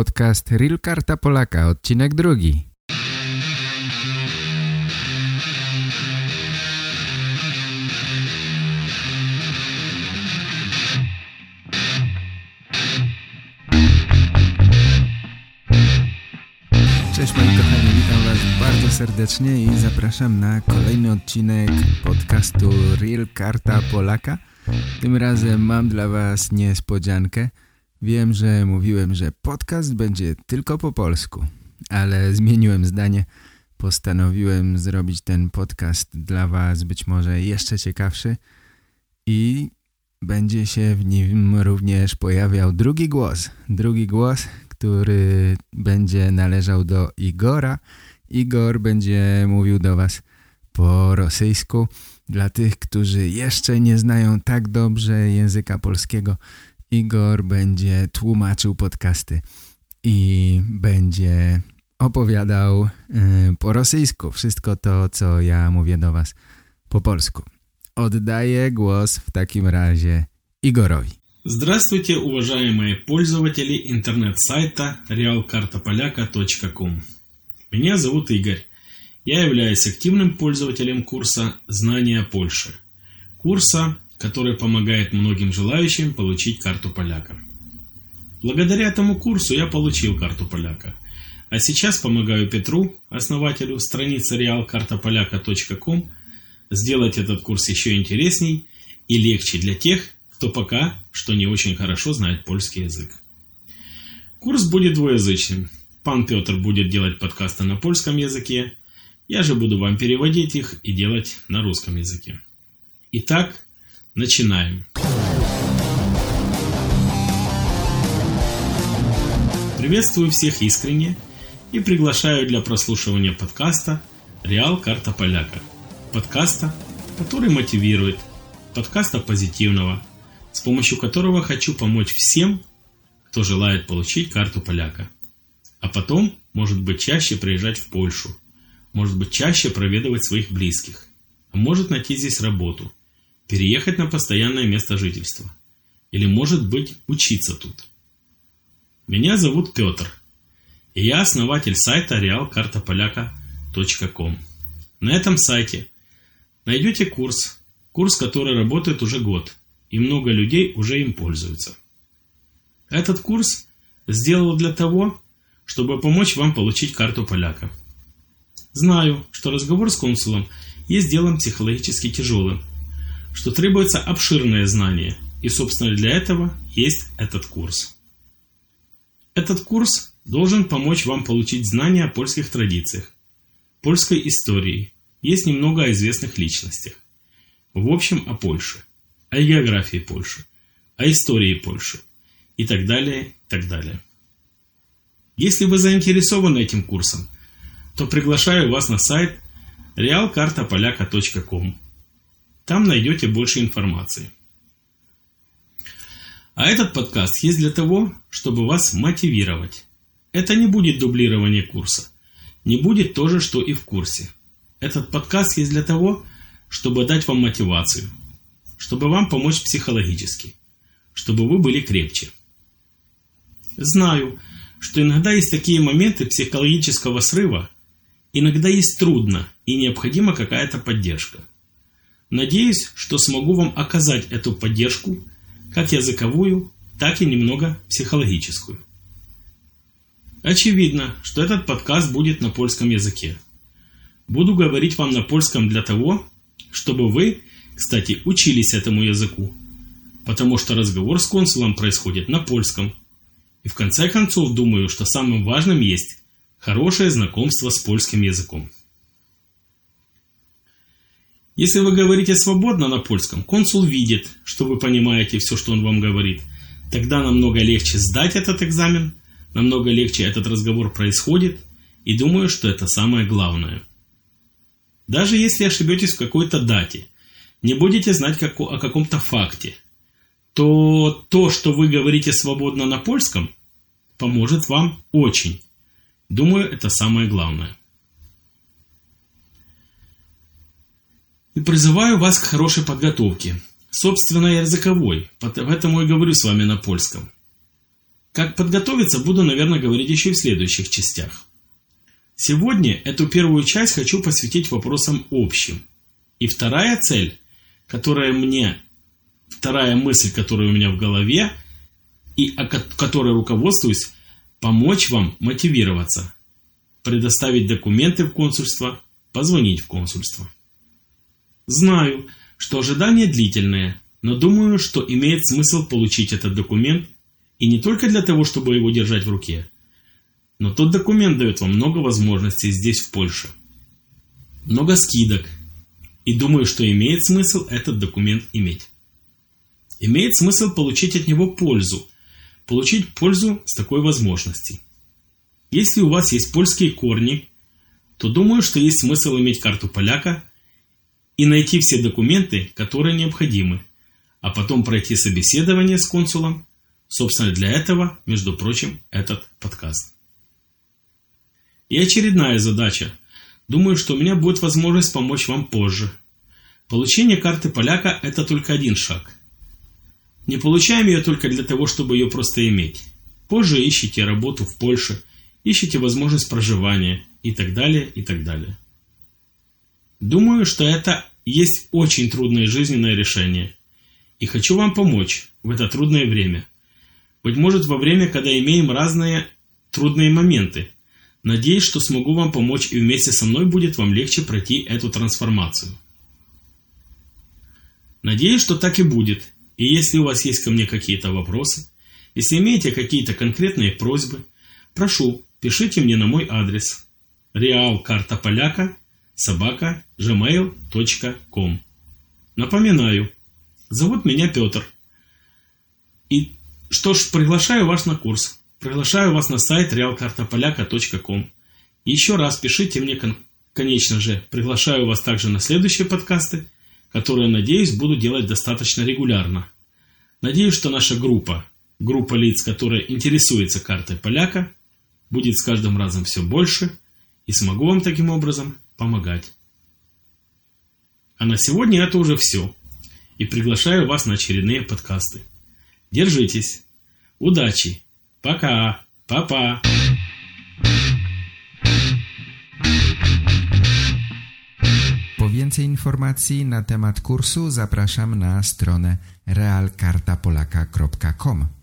podcast Real Karta Polaka, odcinek drugi. Cześć moi kochani, witam was bardzo serdecznie i zapraszam na kolejny odcinek podcastu Real Karta Polaka. Tym razem mam dla was niespodziankę. Wiem, że mówiłem, że podcast będzie tylko po polsku, ale zmieniłem zdanie. Postanowiłem zrobić ten podcast dla was być może jeszcze ciekawszy i będzie się w nim również pojawiał drugi głos. Drugi głos, który będzie należał do Igora. Igor będzie mówił do was po rosyjsku. Dla tych, którzy jeszcze nie znają tak dobrze języka polskiego, Igor będzie tłumaczył podcasty i będzie opowiadał y, po rosyjsku wszystko to, co ja mówię do was po polsku. Oddaję głos w takim razie Igorowi. Здравствуйте, уважаемые пользователи интернет-сайта realkartopolaka.com. Меня зовут Игорь. Я являюсь активным пользователем курса «Знания Польши». Курса, который помогает многим желающим получить карту поляка. Благодаря этому курсу я получил карту поляка. А сейчас помогаю Петру, основателю страницы realkartopolaka.com, сделать этот курс еще интересней и легче для тех, кто пока что не очень хорошо знает польский язык. Курс будет двуязычным. Пан Петр будет делать подкасты на польском языке, я же буду вам переводить их и делать на русском языке. Итак, начинаем. Приветствую всех искренне и приглашаю для прослушивания подкаста «Реал Карта Поляка». Подкаста, который мотивирует, подкаста позитивного, с помощью которого хочу помочь всем, кто желает получить карту поляка. А потом, может быть, чаще приезжать в Польшу, может быть, чаще проведывать своих близких, а может найти здесь работу, переехать на постоянное место жительства, или, может быть, учиться тут. Меня зовут Петр, и я основатель сайта realkartapolyaka.com. На этом сайте найдете курс, курс, который работает уже год, и много людей уже им пользуются. Этот курс сделал для того, чтобы помочь вам получить карту поляка. Знаю, что разговор с консулом есть делом психологически тяжелым, что требуется обширное знание, и, собственно, для этого есть этот курс. Этот курс должен помочь вам получить знания о польских традициях, польской истории, есть немного о известных личностях. В общем, о Польше, о географии Польши, о истории Польши и так далее, и так далее. Если вы заинтересованы этим курсом, то приглашаю вас на сайт realkartopolaka.com. Там найдете больше информации. А этот подкаст есть для того, чтобы вас мотивировать. Это не будет дублирование курса. Не будет то же, что и в курсе. Этот подкаст есть для того, чтобы дать вам мотивацию, чтобы вам помочь психологически, чтобы вы были крепче. Знаю, что иногда есть такие моменты психологического срыва, иногда есть трудно и необходима какая-то поддержка. Надеюсь, что смогу вам оказать эту поддержку, как языковую, так и немного психологическую. Очевидно, что этот подкаст будет на польском языке. Буду говорить вам на польском для того, чтобы вы, кстати, учились этому языку, потому что разговор с консулом происходит на польском. И в конце концов думаю, что самым важным есть хорошее знакомство с польским языком. Если вы говорите свободно на польском, консул видит, что вы понимаете все, что он вам говорит. Тогда намного легче сдать этот экзамен, намного легче этот разговор происходит, и думаю, что это самое главное. Даже если ошибетесь в какой-то дате, не будете знать о каком-то факте, то то, что вы говорите свободно на польском, поможет вам очень. Думаю, это самое главное. И призываю вас к хорошей подготовке, собственно языковой, поэтому и говорю с вами на польском. Как подготовиться, буду, наверное, говорить еще и в следующих частях. Сегодня эту первую часть хочу посвятить вопросам общим. И вторая цель, которая мне, вторая мысль, которая у меня в голове, и о которой руководствуюсь, помочь вам мотивироваться, предоставить документы в консульство, позвонить в консульство. Знаю, что ожидание длительное, но думаю, что имеет смысл получить этот документ и не только для того, чтобы его держать в руке, но тот документ дает вам много возможностей здесь, в Польше. Много скидок. И думаю, что имеет смысл этот документ иметь. Имеет смысл получить от него пользу. Получить пользу с такой возможности. Если у вас есть польские корни, то думаю, что есть смысл иметь карту поляка и найти все документы, которые необходимы, а потом пройти собеседование с консулом Собственно, для этого, между прочим, этот подкаст. И очередная задача. Думаю, что у меня будет возможность помочь вам позже. Получение карты поляка – это только один шаг. Не получаем ее только для того, чтобы ее просто иметь. Позже ищите работу в Польше, ищите возможность проживания и так далее, и так далее. Думаю, что это есть очень трудное жизненное решение. И хочу вам помочь в это трудное время. Быть может, во время, когда имеем разные трудные моменты. Надеюсь, что смогу вам помочь и вместе со мной будет вам легче пройти эту трансформацию. Надеюсь, что так и будет. И если у вас есть ко мне какие-то вопросы, если имеете какие-то конкретные просьбы, прошу, пишите мне на мой адрес realkartapoляka собака gmail.com Напоминаю, зовут меня Петр. И что ж, приглашаю вас на курс. Приглашаю вас на сайт realkartapolaka.com. еще раз пишите мне, конечно же, приглашаю вас также на следующие подкасты, которые, надеюсь, буду делать достаточно регулярно. Надеюсь, что наша группа, группа лиц, которая интересуется картой поляка, будет с каждым разом все больше и смогу вам таким образом помогать. А на сегодня это уже все. И приглашаю вас на очередные подкасты. Держитесь. Удачи. Пока. Папа. Po więcej informacji na temat kursu zapraszam na stronę realkartapolaka.com.